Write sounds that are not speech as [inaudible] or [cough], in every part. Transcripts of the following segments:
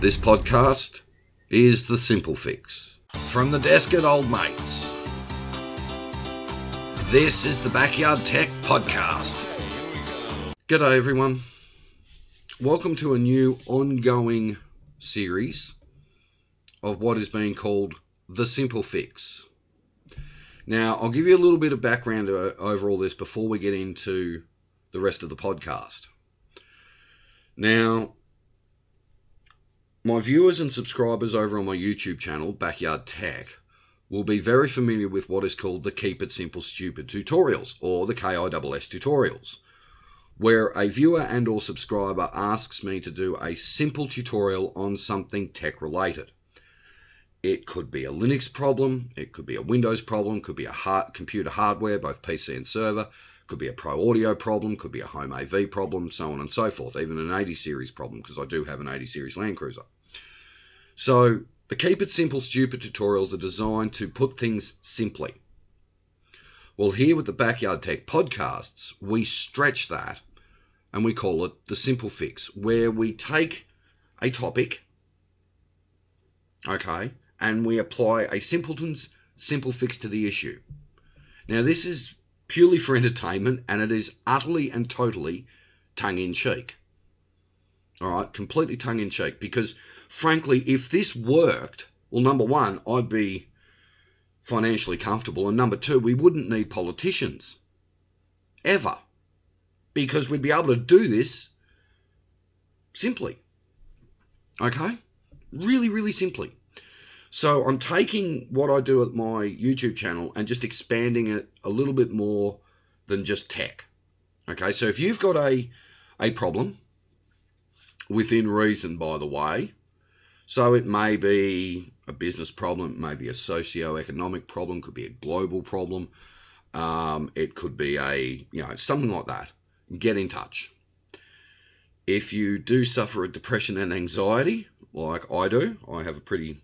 This podcast is The Simple Fix. From the desk at Old Mates. This is the Backyard Tech Podcast. G'day, everyone. Welcome to a new ongoing series of what is being called The Simple Fix. Now, I'll give you a little bit of background over all this before we get into the rest of the podcast. Now, my viewers and subscribers over on my YouTube channel, Backyard Tech, will be very familiar with what is called the Keep It Simple Stupid tutorials, or the KISS tutorials, where a viewer and or subscriber asks me to do a simple tutorial on something tech related. It could be a Linux problem, it could be a Windows problem, could be a hard, computer hardware, both PC and server, could be a pro audio problem, could be a home AV problem, so on and so forth, even an 80 series problem, because I do have an 80 series Land Cruiser. So, the Keep It Simple Stupid tutorials are designed to put things simply. Well, here with the Backyard Tech podcasts, we stretch that and we call it the Simple Fix, where we take a topic, okay, and we apply a simpleton's simple fix to the issue. Now, this is purely for entertainment and it is utterly and totally tongue in cheek. All right, completely tongue in cheek because, frankly, if this worked, well, number one, I'd be financially comfortable, and number two, we wouldn't need politicians ever because we'd be able to do this simply. Okay? Really, really simply. So I'm taking what I do at my YouTube channel and just expanding it a little bit more than just tech. Okay, so if you've got a a problem within reason, by the way, so it may be a business problem, it may be a socio-economic problem, could be a global problem, um, it could be a you know something like that. Get in touch. If you do suffer a depression and anxiety, like I do, I have a pretty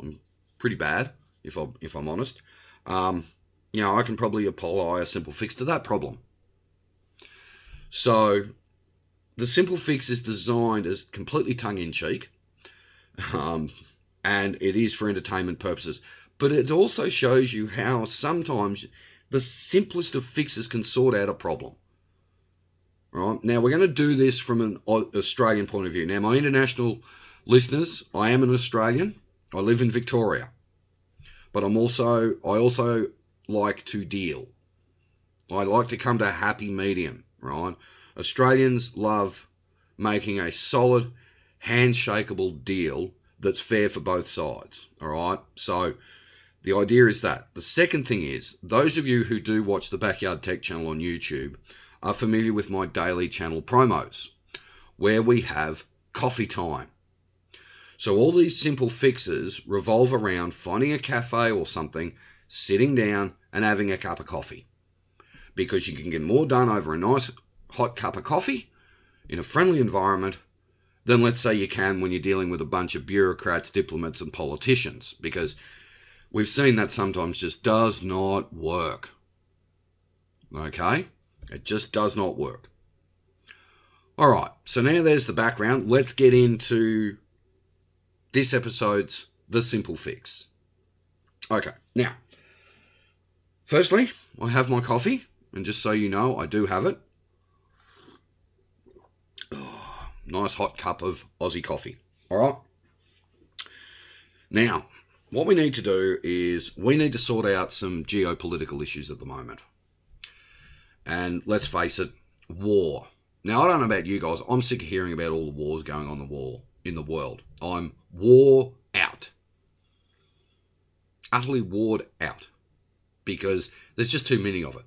I'm pretty bad, if I if I'm honest. Um, you know, I can probably apply a simple fix to that problem. So, the simple fix is designed as completely tongue in cheek, um, and it is for entertainment purposes. But it also shows you how sometimes the simplest of fixes can sort out a problem. Right now, we're going to do this from an Australian point of view. Now, my international listeners, I am an Australian. I live in Victoria, but I'm also I also like to deal. I like to come to a happy medium, right? Australians love making a solid, handshakable deal that's fair for both sides. All right. So the idea is that. The second thing is those of you who do watch the Backyard Tech channel on YouTube are familiar with my daily channel promos, where we have coffee time. So all these simple fixes revolve around finding a cafe or something, sitting down and having a cup of coffee. Because you can get more done over a nice hot cup of coffee in a friendly environment than let's say you can when you're dealing with a bunch of bureaucrats, diplomats and politicians because we've seen that sometimes just does not work. Okay? It just does not work. All right, so now there's the background. Let's get into this episode's The Simple Fix. Okay, now, firstly, I have my coffee, and just so you know, I do have it. Oh, [sighs] nice hot cup of Aussie coffee. All right. Now, what we need to do is we need to sort out some geopolitical issues at the moment. And let's face it, war. Now, I don't know about you guys. I'm sick of hearing about all the wars going on the war in the world. I'm war out. Utterly warred out. Because there's just too many of it.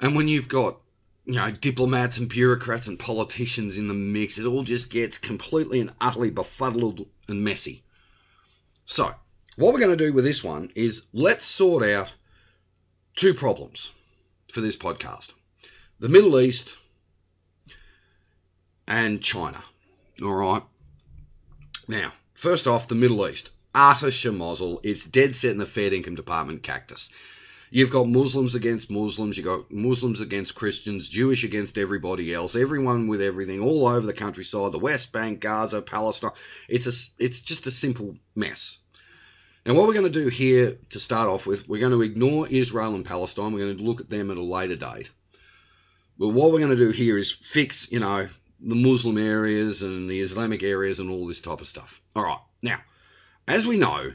And when you've got, you know, diplomats and bureaucrats and politicians in the mix, it all just gets completely and utterly befuddled and messy. So, what we're going to do with this one is let's sort out two problems for this podcast the Middle East and China. All right. Now, first off, the Middle East. Utter schmozzle. It's dead set in the Fair Income Department cactus. You've got Muslims against Muslims, you've got Muslims against Christians, Jewish against everybody else, everyone with everything, all over the countryside, the West Bank, Gaza, Palestine. It's a, it's just a simple mess. Now, what we're going to do here to start off with, we're going to ignore Israel and Palestine. We're going to look at them at a later date. But what we're going to do here is fix, you know, the Muslim areas and the Islamic areas and all this type of stuff. All right. Now, as we know,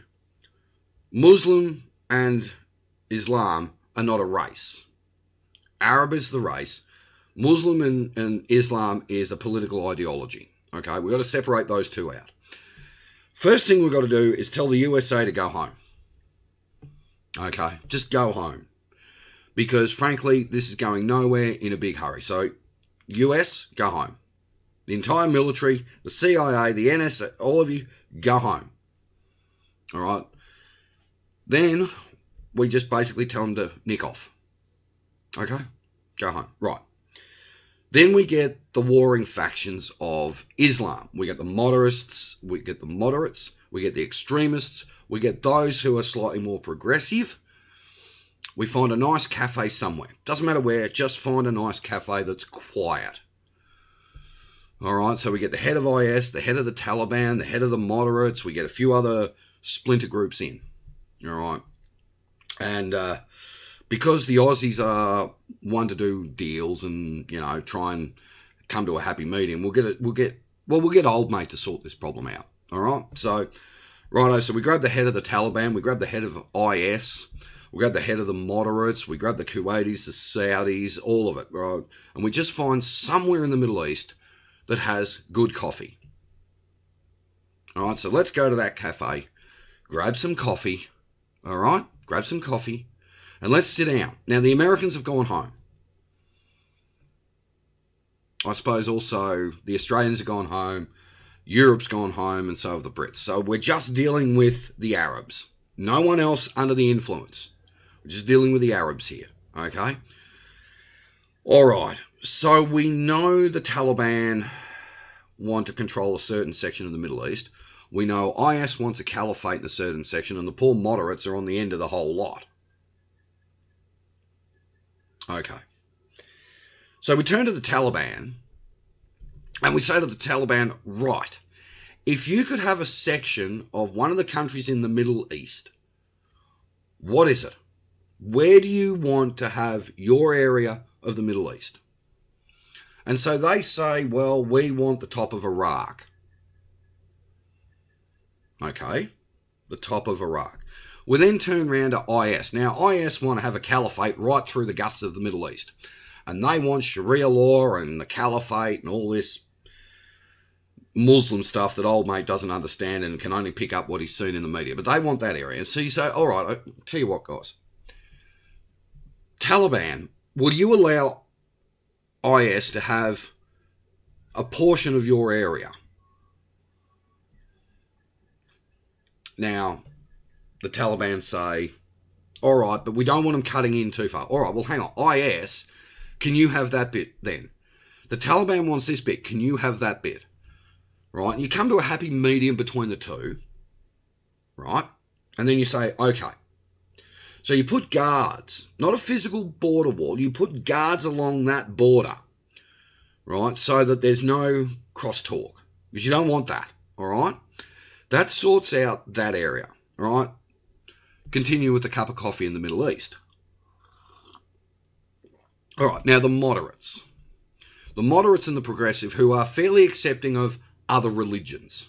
Muslim and Islam are not a race. Arab is the race. Muslim and, and Islam is a political ideology. Okay, we've got to separate those two out. First thing we've got to do is tell the USA to go home. Okay, just go home. Because frankly, this is going nowhere in a big hurry. So, US, go home. The entire military, the CIA, the NSA, all of you, go home. All right. Then we just basically tell them to nick off. Okay? Go home. Right. Then we get the warring factions of Islam. We get the moderates, we get the moderates, we get the extremists, we get those who are slightly more progressive. We find a nice cafe somewhere. Doesn't matter where, just find a nice cafe that's quiet. All right, so we get the head of IS, the head of the Taliban, the head of the moderates, we get a few other splinter groups in. All right. And uh, because the Aussies are one to do deals and you know try and come to a happy medium, we'll get it. We'll get well. We'll get old mate to sort this problem out. All right. So, righto. So we grab the head of the Taliban. We grab the head of IS. We grab the head of the moderates. We grab the Kuwaitis, the Saudis, all of it. Right. And we just find somewhere in the Middle East that has good coffee. All right. So let's go to that cafe, grab some coffee. All right grab some coffee, and let's sit down. Now, the Americans have gone home. I suppose also the Australians have gone home, Europe's gone home, and so have the Brits. So we're just dealing with the Arabs. No one else under the influence. We're just dealing with the Arabs here, okay? All right. So we know the Taliban want to control a certain section of the Middle East. We know IS wants a caliphate in a certain section, and the poor moderates are on the end of the whole lot. Okay. So we turn to the Taliban, and we say to the Taliban, right, if you could have a section of one of the countries in the Middle East, what is it? Where do you want to have your area of the Middle East? And so they say, well, we want the top of Iraq. Okay, the top of Iraq. We then turn around to IS. Now, IS want to have a caliphate right through the guts of the Middle East. And they want Sharia law and the caliphate and all this Muslim stuff that old mate doesn't understand and can only pick up what he's seen in the media. But they want that area. So you say, all right, I'll tell you what, guys. Taliban, will you allow IS to have a portion of your area? Now, the Taliban say, all right, but we don't want them cutting in too far. All right, well, hang on. IS, can you have that bit then? The Taliban wants this bit. Can you have that bit? Right? And you come to a happy medium between the two, right? And then you say, okay. So you put guards, not a physical border wall, you put guards along that border, right? So that there's no crosstalk, because you don't want that, all right? That sorts out that area, right? Continue with the cup of coffee in the Middle East. All right, now the moderates. The moderates and the progressive who are fairly accepting of other religions.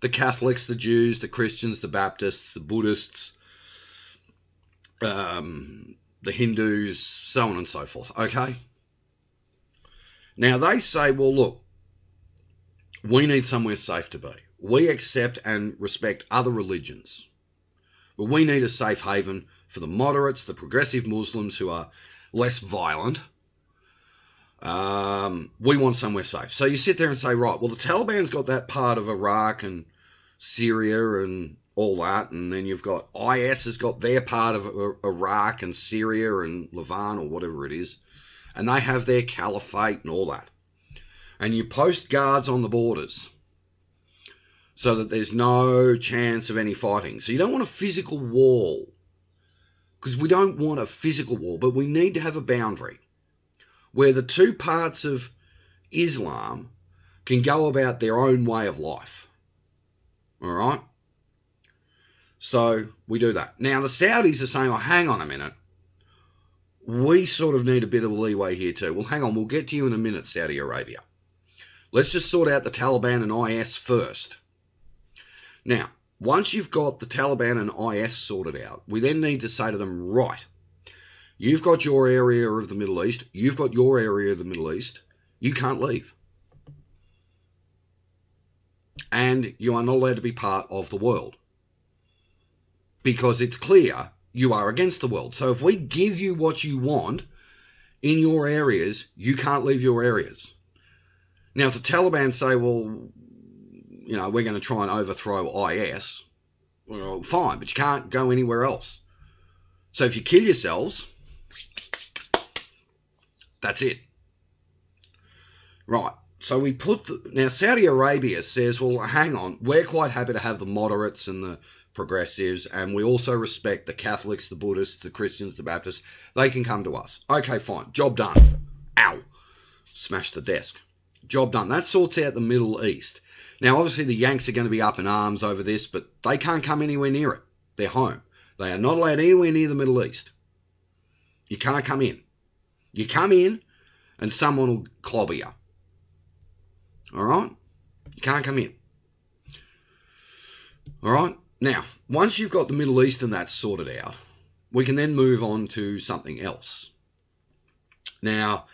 The Catholics, the Jews, the Christians, the Baptists, the Buddhists, um, the Hindus, so on and so forth. Okay? Now they say, well, look, we need somewhere safe to be we accept and respect other religions. But we need a safe haven for the moderates, the progressive Muslims who are less violent. Um, we want somewhere safe. So you sit there and say, right, well, the Taliban's got that part of Iraq and Syria and all that, and then you've got IS has got their part of Iraq and Syria and Levant or whatever it is, and they have their caliphate and all that. And you post guards on the borders so that there's no chance of any fighting. So you don't want a physical wall because we don't want a physical wall, but we need to have a boundary where the two parts of Islam can go about their own way of life. All right? So we do that. Now, the Saudis are saying, oh, hang on a minute. We sort of need a bit of leeway here too. Well, hang on, we'll get to you in a minute, Saudi Arabia. Let's just sort out the Taliban and IS first. Now, once you've got the Taliban and IS sorted out, we then need to say to them, right, you've got your area of the Middle East, you've got your area of the Middle East, you can't leave. And you are not allowed to be part of the world. Because it's clear you are against the world. So if we give you what you want in your areas, you can't leave your areas. Now, if the Taliban say, well, you know, we're going to try and overthrow IS, well, fine, but you can't go anywhere else. So if you kill yourselves, that's it. Right. So we put the, now Saudi Arabia says, well, hang on, we're quite happy to have the moderates and the progressives, and we also respect the Catholics, the Buddhists, the Christians, the Baptists. They can come to us. Okay, fine. Job done. Ow. Smash the desk. Job done. That sorts out the Middle East. Now, obviously, the Yanks are going to be up in arms over this, but they can't come anywhere near it. They're home. They are not allowed anywhere near the Middle East. You can't come in. You come in, and someone will clobber you. All right? You can't come in. All right? Now, once you've got the Middle East and that sorted out, we can then move on to something else. Now,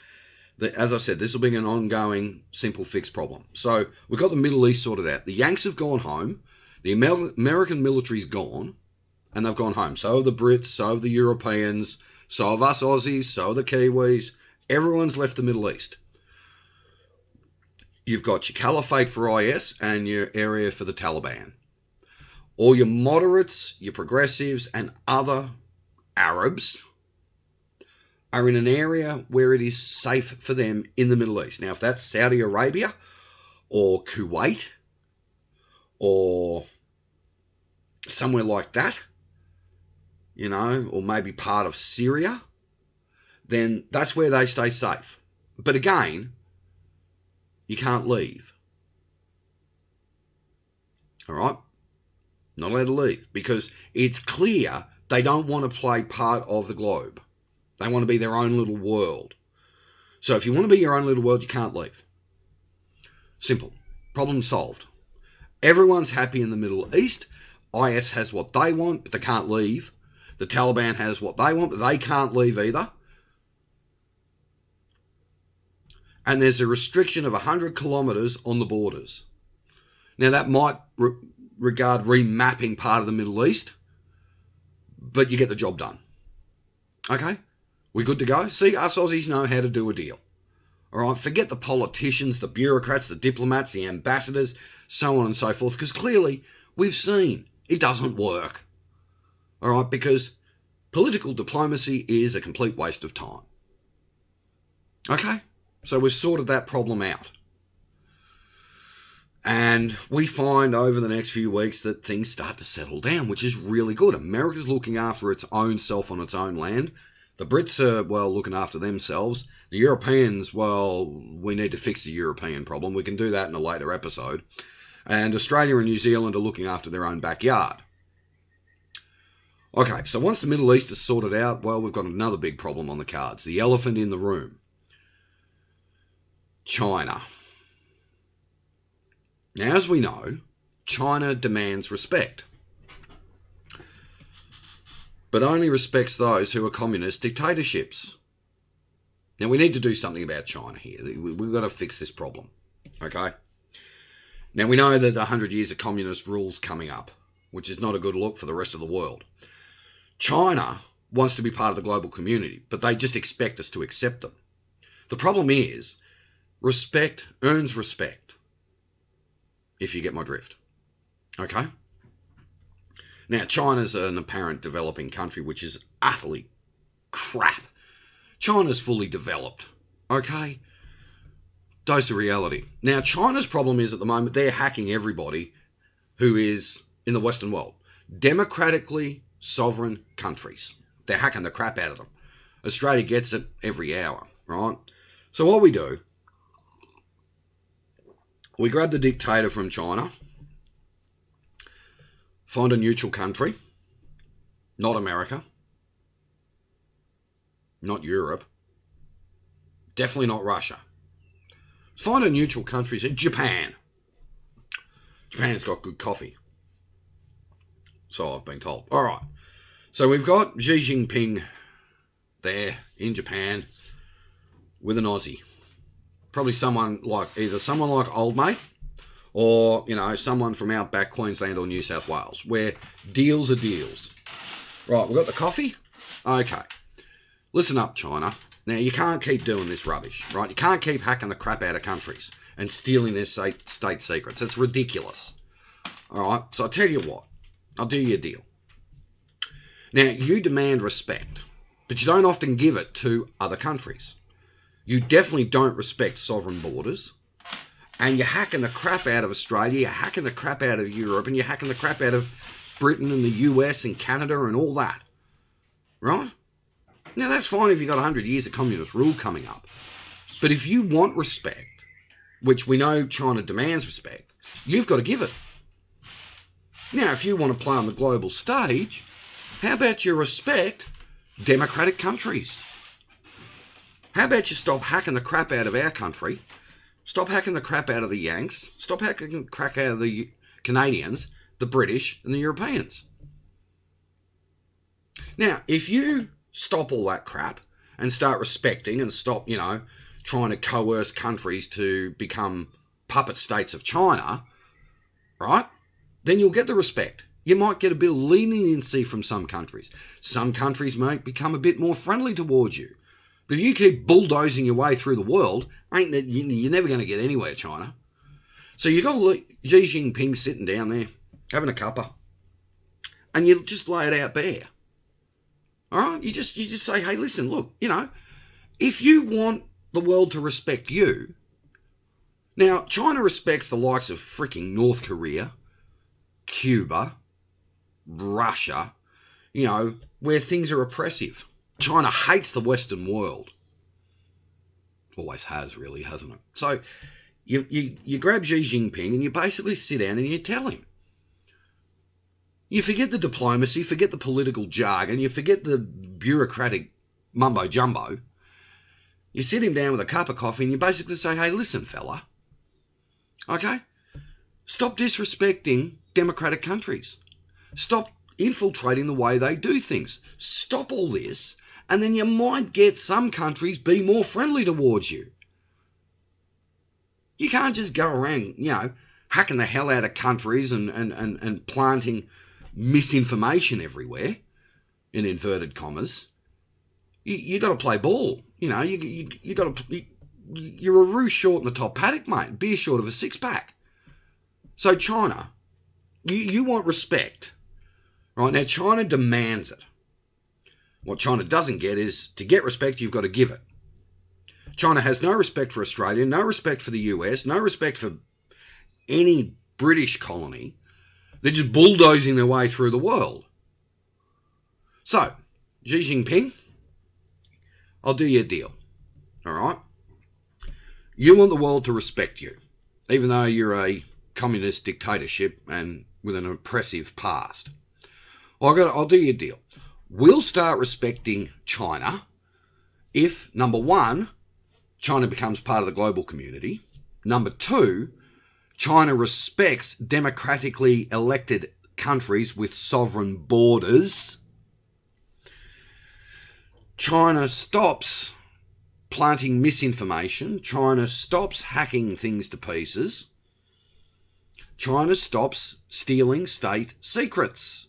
as I said, this will be an ongoing simple fix problem. So we've got the Middle East sorted out. The Yanks have gone home. The American military's gone, and they've gone home. So have the Brits, so have the Europeans, so have us Aussies, so have the Kiwis. Everyone's left the Middle East. You've got your caliphate for IS and your area for the Taliban. All your moderates, your progressives, and other Arabs are in an area where it is safe for them in the Middle East. Now, if that's Saudi Arabia or Kuwait or somewhere like that, you know, or maybe part of Syria, then that's where they stay safe. But again, you can't leave. All right? Not allowed to leave because it's clear they don't want to play part of the globe. They want to be their own little world. So if you want to be your own little world, you can't leave. Simple. Problem solved. Everyone's happy in the Middle East. IS has what they want, but they can't leave. The Taliban has what they want, but they can't leave either. And there's a restriction of 100 kilometres on the borders. Now, that might regard remapping part of the Middle East, but you get the job done. Okay? we're good to go? See, us Aussies know how to do a deal. All right, forget the politicians, the bureaucrats, the diplomats, the ambassadors, so on and so forth, because clearly we've seen it doesn't work. All right, because political diplomacy is a complete waste of time. Okay, so we've sorted that problem out. And we find over the next few weeks that things start to settle down, which is really good. America's looking after its own self on its own land. The Brits are, well, looking after themselves. The Europeans, well, we need to fix the European problem. We can do that in a later episode. And Australia and New Zealand are looking after their own backyard. Okay, so once the Middle East is sorted out, well, we've got another big problem on the cards the elephant in the room China. Now, as we know, China demands respect but only respects those who are communist dictatorships. Now, we need to do something about China here. We've got to fix this problem. Okay? Now, we know that 100 years of communist rule's coming up, which is not a good look for the rest of the world. China wants to be part of the global community, but they just expect us to accept them. The problem is, respect earns respect, if you get my drift. Okay? Now, China's an apparent developing country, which is utterly crap. China's fully developed, okay? Dose of reality. Now, China's problem is at the moment they're hacking everybody who is in the Western world. Democratically sovereign countries. they're hacking the crap out of them. Australia gets it every hour, right? So what we do, we grab the dictator from China, find a neutral country, not America, not Europe, definitely not Russia. Find a neutral country, say Japan. Japan's got good coffee. So I've been told. All right. So we've got Xi Jinping there in Japan with an Aussie. Probably someone like either someone like old mate or, you know, someone from outback Queensland or New South Wales, where deals are deals. Right, we've got the coffee. Okay. Listen up, China. Now, you can't keep doing this rubbish, right? You can't keep hacking the crap out of countries and stealing their state, state secrets. It's ridiculous. All right, so I'll tell you what. I'll do you a deal. Now, you demand respect, but you don't often give it to other countries. You definitely don't respect sovereign borders, and you're hacking the crap out of Australia, you're hacking the crap out of Europe, and you're hacking the crap out of Britain and the US and Canada and all that. Right? Now, that's fine if you've got 100 years of communist rule coming up. But if you want respect, which we know China demands respect, you've got to give it. Now, if you want to play on the global stage, how about you respect democratic countries? How about you stop hacking the crap out of our country? Stop hacking the crap out of the Yanks. Stop hacking the crap out of the Canadians, the British, and the Europeans. Now, if you stop all that crap and start respecting and stop, you know, trying to coerce countries to become puppet states of China, right? Then you'll get the respect. You might get a bit of leniency from some countries. Some countries might become a bit more friendly towards you. If you keep bulldozing your way through the world, ain't that you're never going to get anywhere, China. So you got Xi Jinping sitting down there having a cuppa, and you just lay it out bare. All right, you just you just say, hey, listen, look, you know, if you want the world to respect you, now China respects the likes of freaking North Korea, Cuba, Russia, you know, where things are oppressive. China hates the Western world. Always has, really, hasn't it? So you, you, you grab Xi Jinping and you basically sit down and you tell him. You forget the diplomacy, forget the political jargon, you forget the bureaucratic mumbo jumbo. You sit him down with a cup of coffee and you basically say, hey, listen, fella, okay? Stop disrespecting democratic countries. Stop infiltrating the way they do things. Stop all this, and then you might get some countries be more friendly towards you. You can't just go around, you know, hacking the hell out of countries and, and, and, and planting misinformation everywhere, in inverted commas. You, you got to play ball. You know, you, you, you got to. You, you're a roo short in the top paddock, mate. Beer short of a six pack. So, China, you, you want respect. Right now, China demands it. What China doesn't get is to get respect, you've got to give it. China has no respect for Australia, no respect for the US, no respect for any British colony. They're just bulldozing their way through the world. So, Xi Jinping, I'll do you a deal. All right? You want the world to respect you, even though you're a communist dictatorship and with an oppressive past. I'll, go, I'll do you a deal. We'll start respecting China if, number one, China becomes part of the global community. Number two, China respects democratically elected countries with sovereign borders. China stops planting misinformation. China stops hacking things to pieces. China stops stealing state secrets.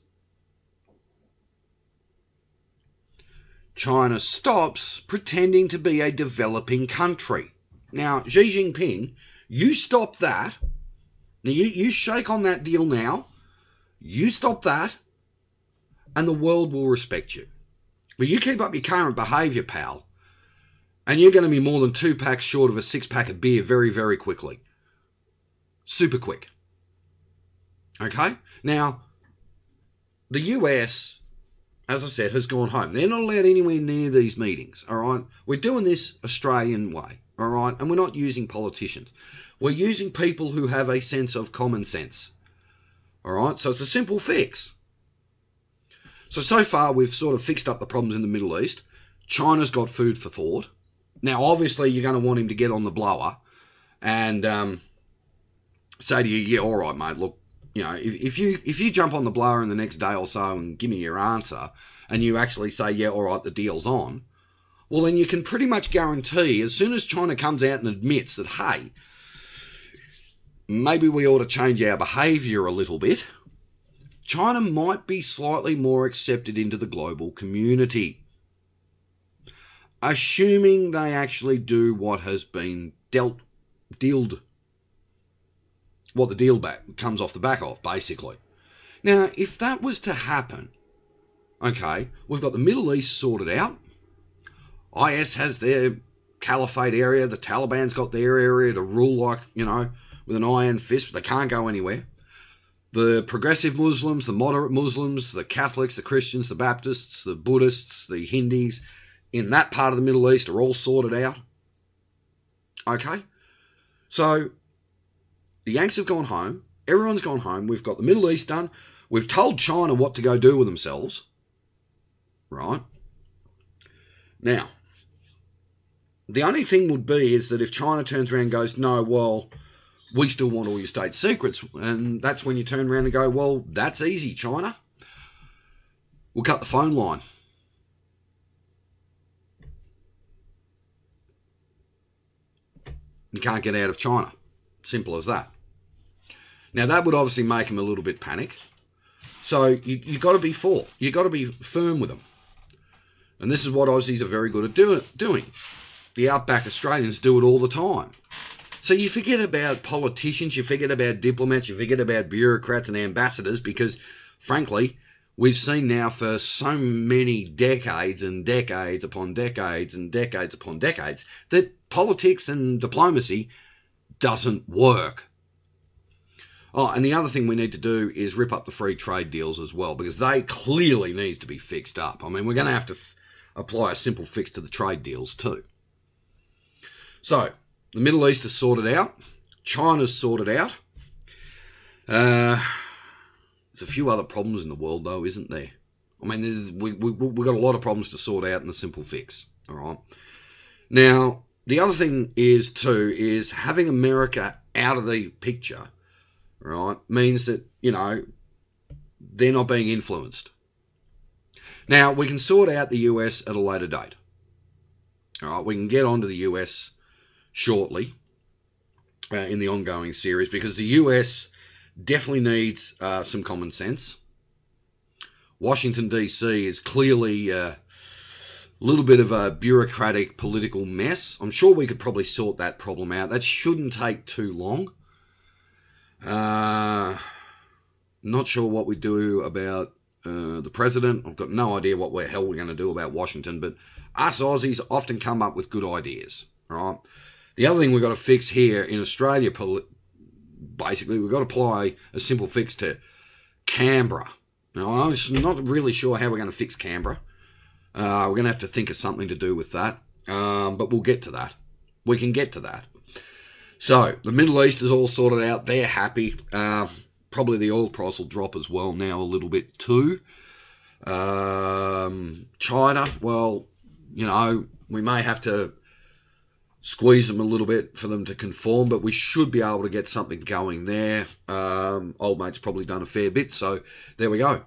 China stops pretending to be a developing country. Now, Xi Jinping, you stop that. Now, you, you shake on that deal now. You stop that, and the world will respect you. But you keep up your current behaviour, pal, and you're going to be more than two packs short of a six pack of beer very, very quickly. Super quick. Okay? Now, the US as I said, has gone home. They're not allowed anywhere near these meetings, all right? We're doing this Australian way, all right? And we're not using politicians. We're using people who have a sense of common sense, all right? So it's a simple fix. So, so far, we've sort of fixed up the problems in the Middle East. China's got food for thought. Now, obviously, you're going to want him to get on the blower and um, say to you, yeah, all right, mate, look, you know, if, if you if you jump on the blower in the next day or so and give me your answer, and you actually say, yeah, all right, the deal's on, well, then you can pretty much guarantee as soon as China comes out and admits that, hey, maybe we ought to change our behaviour a little bit, China might be slightly more accepted into the global community. Assuming they actually do what has been dealt, dealed what the deal back comes off the back of, basically. Now, if that was to happen, okay, we've got the Middle East sorted out. IS has their caliphate area. The Taliban's got their area to rule like, you know, with an iron fist. They can't go anywhere. The progressive Muslims, the moderate Muslims, the Catholics, the Christians, the Baptists, the Buddhists, the Hindus in that part of the Middle East are all sorted out. Okay? So the Yanks have gone home. Everyone's gone home. We've got the Middle East done. We've told China what to go do with themselves. Right? Now, the only thing would be is that if China turns around and goes, no, well, we still want all your state secrets. And that's when you turn around and go, well, that's easy, China. We'll cut the phone line. You can't get out of China. Simple as that. Now, that would obviously make them a little bit panic. So you, you've got to be for. You've got to be firm with them. And this is what Aussies are very good at do, doing. The outback Australians do it all the time. So you forget about politicians, you forget about diplomats, you forget about bureaucrats and ambassadors because, frankly, we've seen now for so many decades and decades upon decades and decades upon decades that politics and diplomacy doesn't work. Oh, and the other thing we need to do is rip up the free trade deals as well because they clearly need to be fixed up. I mean, we're going to have to f- apply a simple fix to the trade deals too. So, the Middle East is sorted out. China's sorted out. Uh, there's a few other problems in the world, though, isn't there? I mean, we, we, we've got a lot of problems to sort out in the simple fix. All right. Now, the other thing is too is having America out of the picture, right, means that you know they're not being influenced. Now we can sort out the US at a later date. All right, we can get onto the US shortly uh, in the ongoing series because the US definitely needs uh, some common sense. Washington D.C. is clearly uh, a little bit of a bureaucratic political mess. I'm sure we could probably sort that problem out. That shouldn't take too long. Uh, not sure what we do about uh, the president. I've got no idea what the hell we're going to do about Washington, but us Aussies often come up with good ideas, right? The other thing we've got to fix here in Australia, basically, we've got to apply a simple fix to Canberra. Now, I'm not really sure how we're going to fix Canberra. Uh, we're going to have to think of something to do with that, um, but we'll get to that. We can get to that. So the Middle East is all sorted out. They're happy. Uh, probably the oil price will drop as well now a little bit too. Um, China, well, you know, we may have to squeeze them a little bit for them to conform, but we should be able to get something going there. Um, old mate's probably done a fair bit, so there we go.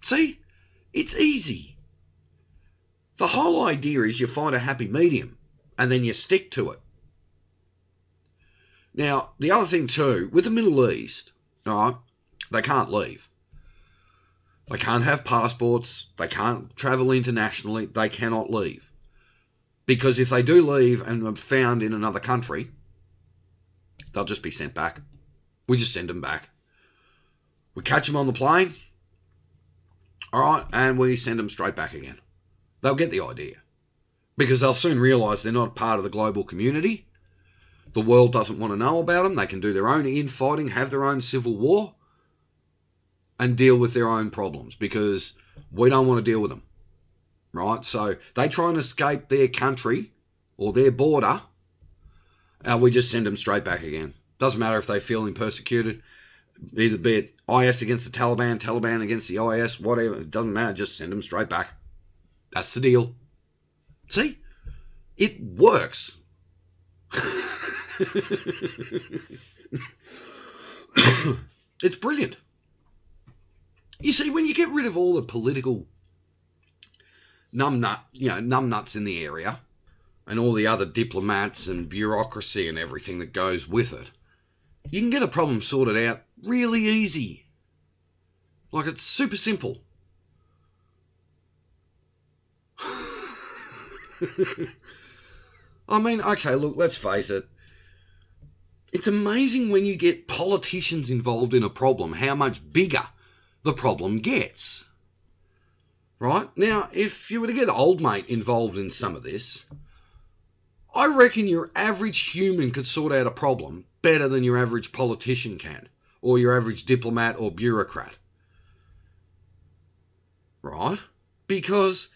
See, it's easy. The whole idea is you find a happy medium and then you stick to it. Now, the other thing too, with the Middle East, all right, they can't leave. They can't have passports. They can't travel internationally. They cannot leave. Because if they do leave and are found in another country, they'll just be sent back. We just send them back. We catch them on the plane, all right, and we send them straight back again. They'll get the idea because they'll soon realize they're not part of the global community. The world doesn't want to know about them. They can do their own infighting, have their own civil war. and deal with their own problems because we don't want to deal with them. Right? So they try and escape their country or their border, and we just send them straight back again. Doesn't matter if they're feeling persecuted, either be it IS against the Taliban, Taliban against the IS, whatever. It doesn't matter. Just send them straight back. That's the deal. See? It works. [laughs] it's brilliant. You see, when you get rid of all the political numbnut, you know, numbnuts in the area, and all the other diplomats and bureaucracy and everything that goes with it, you can get a problem sorted out really easy. Like it's super simple. [laughs] I mean, okay, look, let's face it. It's amazing when you get politicians involved in a problem how much bigger the problem gets. Right? Now, if you were to get old mate involved in some of this, I reckon your average human could sort out a problem better than your average politician can, or your average diplomat or bureaucrat. Right? Because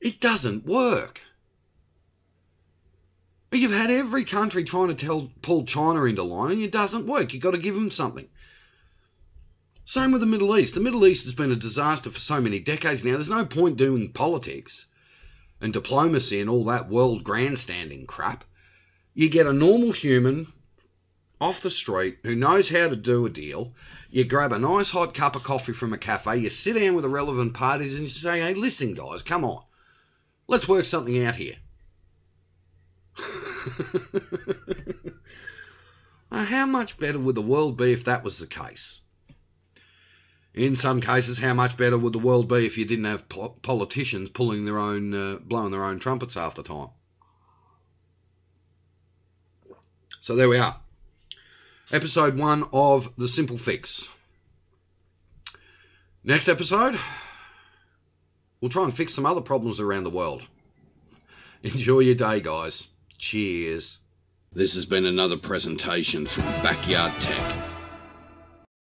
it doesn't work. You've had every country trying to tell, pull China into line, and it doesn't work. You've got to give them something. Same with the Middle East. The Middle East has been a disaster for so many decades now. There's no point doing politics and diplomacy and all that world grandstanding crap. You get a normal human off the street who knows how to do a deal. You grab a nice hot cup of coffee from a cafe, you sit down with the relevant parties and you say, hey, listen, guys, come on. Let's work something out here. [laughs] how much better would the world be if that was the case? In some cases, how much better would the world be if you didn't have po- politicians pulling their own, uh, blowing their own trumpets half the time? So there we are. Episode one of The Simple Fix. Next episode, we'll try and fix some other problems around the world. [laughs] Enjoy your day, guys. Cheers. This has been another presentation from Backyard Tech.